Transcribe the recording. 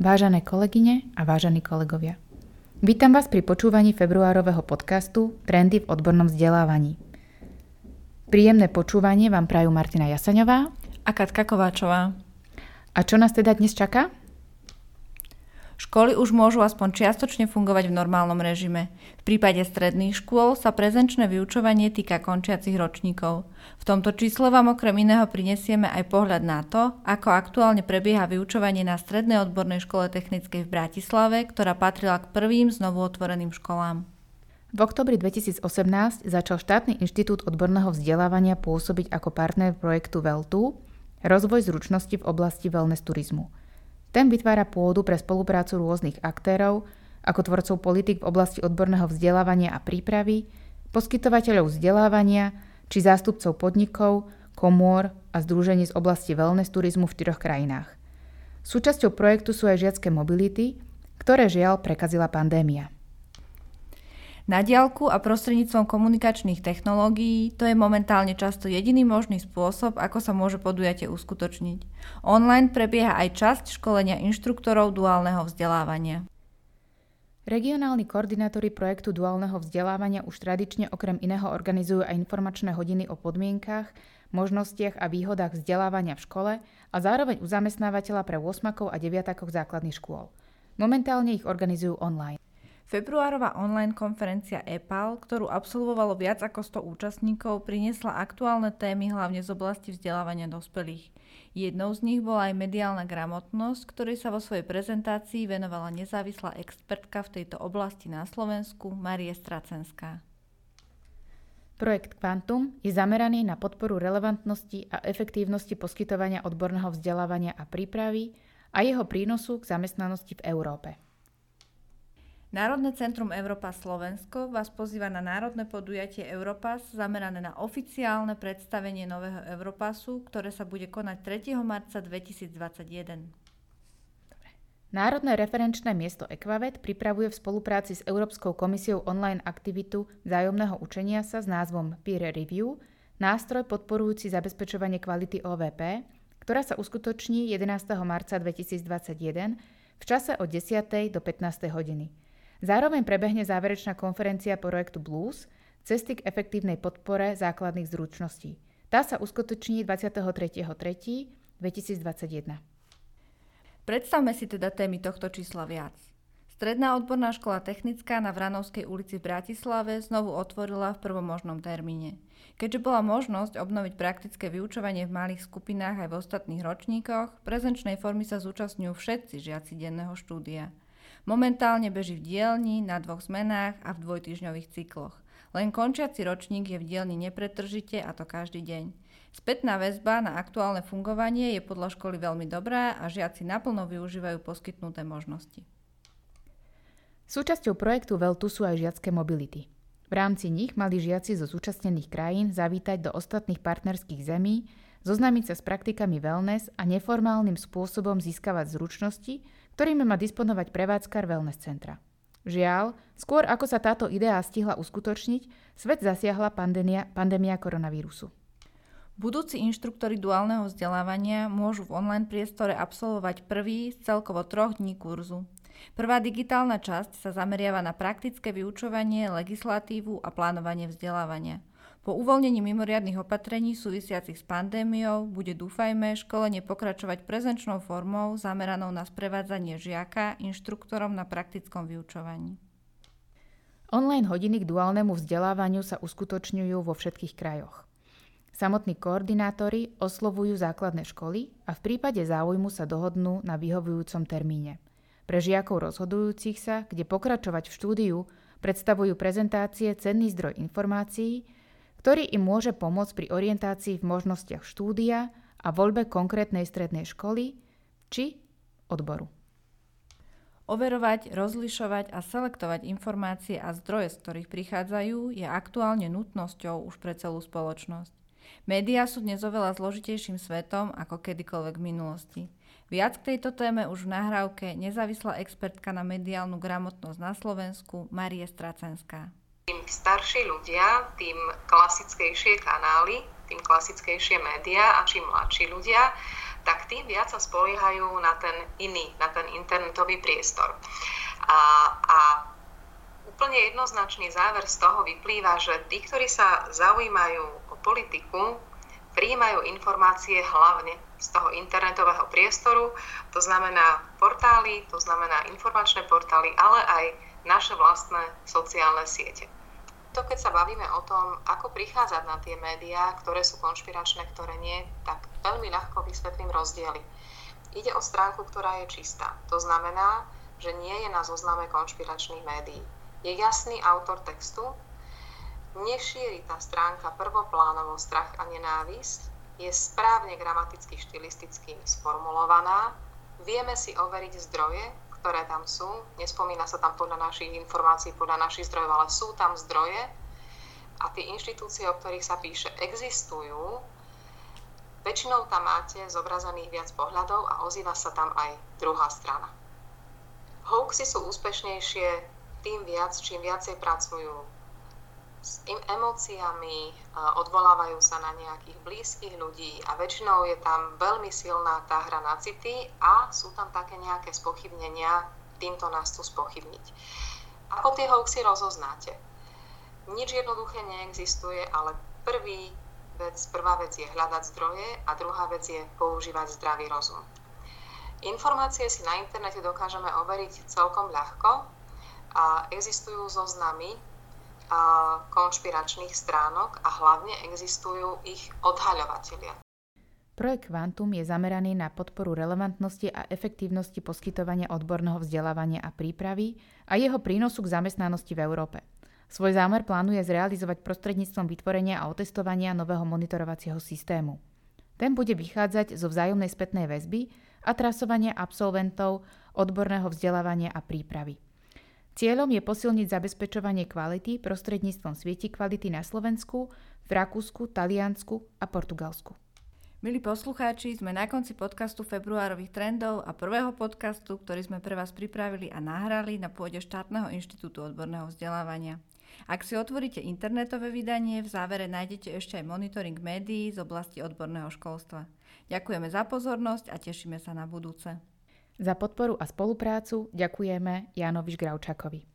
vážené kolegyne a vážení kolegovia. Vítam vás pri počúvaní februárového podcastu Trendy v odbornom vzdelávaní. Príjemné počúvanie vám prajú Martina Jasaňová a Katka Kováčová. A čo nás teda dnes čaká? Školy už môžu aspoň čiastočne fungovať v normálnom režime. V prípade stredných škôl sa prezenčné vyučovanie týka končiacich ročníkov. V tomto čísle vám okrem iného prinesieme aj pohľad na to, ako aktuálne prebieha vyučovanie na Strednej odbornej škole technickej v Bratislave, ktorá patrila k prvým znovu otvoreným školám. V oktobri 2018 začal štátny inštitút odborného vzdelávania pôsobiť ako partner projektu VELTU, rozvoj zručnosti v oblasti wellness turizmu – ten vytvára pôdu pre spoluprácu rôznych aktérov, ako tvorcov politik v oblasti odborného vzdelávania a prípravy, poskytovateľov vzdelávania či zástupcov podnikov, komôr a združení z oblasti wellness turizmu v štyroch krajinách. Súčasťou projektu sú aj žiacké mobility, ktoré žiaľ prekazila pandémia. Na diálku a prostredníctvom komunikačných technológií to je momentálne často jediný možný spôsob, ako sa môže podujatie uskutočniť. Online prebieha aj časť školenia inštruktorov duálneho vzdelávania. Regionálni koordinátori projektu duálneho vzdelávania už tradične okrem iného organizujú aj informačné hodiny o podmienkach, možnostiach a výhodách vzdelávania v škole a zároveň u zamestnávateľa pre 8 a 9 základných škôl. Momentálne ich organizujú online. Februárová online konferencia EPAL, ktorú absolvovalo viac ako 100 účastníkov, priniesla aktuálne témy hlavne z oblasti vzdelávania dospelých. Jednou z nich bola aj mediálna gramotnosť, ktorej sa vo svojej prezentácii venovala nezávislá expertka v tejto oblasti na Slovensku Marie Stracenská. Projekt Quantum je zameraný na podporu relevantnosti a efektívnosti poskytovania odborného vzdelávania a prípravy a jeho prínosu k zamestnanosti v Európe. Národné centrum Európa Slovensko vás pozýva na národné podujatie Europass zamerané na oficiálne predstavenie nového Europassu, ktoré sa bude konať 3. marca 2021. Národné referenčné miesto Equavet pripravuje v spolupráci s Európskou komisiou online aktivitu vzájomného učenia sa s názvom Peer Review, nástroj podporujúci zabezpečovanie kvality OVP, ktorá sa uskutoční 11. marca 2021 v čase od 10. do 15. hodiny. Zároveň prebehne záverečná konferencia projektu Blues Cesty k efektívnej podpore základných zručností. Tá sa uskutoční 23.3.2021. Predstavme si teda témy tohto čísla viac. Stredná odborná škola technická na Vranovskej ulici v Bratislave znovu otvorila v prvom možnom termíne. Keďže bola možnosť obnoviť praktické vyučovanie v malých skupinách aj v ostatných ročníkoch, prezenčnej formy sa zúčastňujú všetci žiaci denného štúdia – Momentálne beží v dielni na dvoch zmenách a v dvojtyžňových cykloch. Len končiaci ročník je v dielni nepretržite a to každý deň. Spätná väzba na aktuálne fungovanie je podľa školy veľmi dobrá a žiaci naplno využívajú poskytnuté možnosti. Súčasťou projektu VELTU sú aj žiacké mobility. V rámci nich mali žiaci zo zúčastnených krajín zavítať do ostatných partnerských zemí, zoznámiť sa s praktikami wellness a neformálnym spôsobom získavať zručnosti, ktorými má disponovať prevádzkar wellness centra. Žiaľ, skôr ako sa táto idea stihla uskutočniť, svet zasiahla pandémia, pandémia koronavírusu. Budúci inštruktori duálneho vzdelávania môžu v online priestore absolvovať prvý z celkovo troch dní kurzu. Prvá digitálna časť sa zameriava na praktické vyučovanie, legislatívu a plánovanie vzdelávania. Po uvoľnení mimoriadnych opatrení súvisiacich s pandémiou bude, dúfajme, školenie pokračovať prezenčnou formou zameranou na sprevádzanie žiaka inštruktorom na praktickom vyučovaní. Online hodiny k duálnemu vzdelávaniu sa uskutočňujú vo všetkých krajoch. Samotní koordinátori oslovujú základné školy a v prípade záujmu sa dohodnú na vyhovujúcom termíne. Pre žiakov rozhodujúcich sa, kde pokračovať v štúdiu, predstavujú prezentácie cenný zdroj informácií, ktorý im môže pomôcť pri orientácii v možnostiach štúdia a voľbe konkrétnej strednej školy či odboru. Overovať, rozlišovať a selektovať informácie a zdroje, z ktorých prichádzajú, je aktuálne nutnosťou už pre celú spoločnosť. Média sú dnes oveľa zložitejším svetom ako kedykoľvek v minulosti. Viac k tejto téme už v nahrávke nezávislá expertka na mediálnu gramotnosť na Slovensku Marie Stracenská. Tým starší ľudia, tým klasickejšie kanály, tým klasickejšie médiá a čím mladší ľudia, tak tým viac sa spoliehajú na ten iný, na ten internetový priestor. A, a úplne jednoznačný záver z toho vyplýva, že tí, ktorí sa zaujímajú o politiku, prijímajú informácie hlavne z toho internetového priestoru, to znamená portály, to znamená informačné portály, ale aj naše vlastné sociálne siete. To, keď sa bavíme o tom, ako prichádzať na tie médiá, ktoré sú konšpiračné, ktoré nie, tak veľmi ľahko vysvetlím rozdiely. Ide o stránku, ktorá je čistá. To znamená, že nie je na zozname konšpiračných médií. Je jasný autor textu, nešíri tá stránka prvoplánovo strach a nenávisť, je správne gramaticky, štilisticky sformulovaná, vieme si overiť zdroje, ktoré tam sú. Nespomína sa tam podľa našich informácií, podľa našich zdrojov, ale sú tam zdroje a tie inštitúcie, o ktorých sa píše, existujú. Väčšinou tam máte zobrazených viac pohľadov a ozýva sa tam aj druhá strana. Hoaxy sú úspešnejšie tým viac, čím viacej pracujú s emóciami, odvolávajú sa na nejakých blízkych ľudí a väčšinou je tam veľmi silná tá hra na city a sú tam také nejaké spochybnenia, týmto nás chcú spochybniť. Ako tie hoaxy rozoznáte? Nič jednoduché neexistuje, ale prvý vec, prvá vec je hľadať zdroje a druhá vec je používať zdravý rozum. Informácie si na internete dokážeme overiť celkom ľahko a existujú zoznamy konšpiračných stránok a hlavne existujú ich odhaľovateľia. Projekt Quantum je zameraný na podporu relevantnosti a efektívnosti poskytovania odborného vzdelávania a prípravy a jeho prínosu k zamestnanosti v Európe. Svoj zámer plánuje zrealizovať prostredníctvom vytvorenia a otestovania nového monitorovacieho systému. Ten bude vychádzať zo vzájomnej spätnej väzby a trasovania absolventov odborného vzdelávania a prípravy. Cieľom je posilniť zabezpečovanie kvality prostredníctvom svieti kvality na Slovensku, v Rakúsku, Taliansku a Portugalsku. Milí poslucháči, sme na konci podcastu februárových trendov a prvého podcastu, ktorý sme pre vás pripravili a nahrali na pôde štátneho inštitútu odborného vzdelávania. Ak si otvoríte internetové vydanie, v závere nájdete ešte aj monitoring médií z oblasti odborného školstva. Ďakujeme za pozornosť a tešíme sa na budúce. Za podporu a spoluprácu ďakujeme Jánovi Žgravčakovi.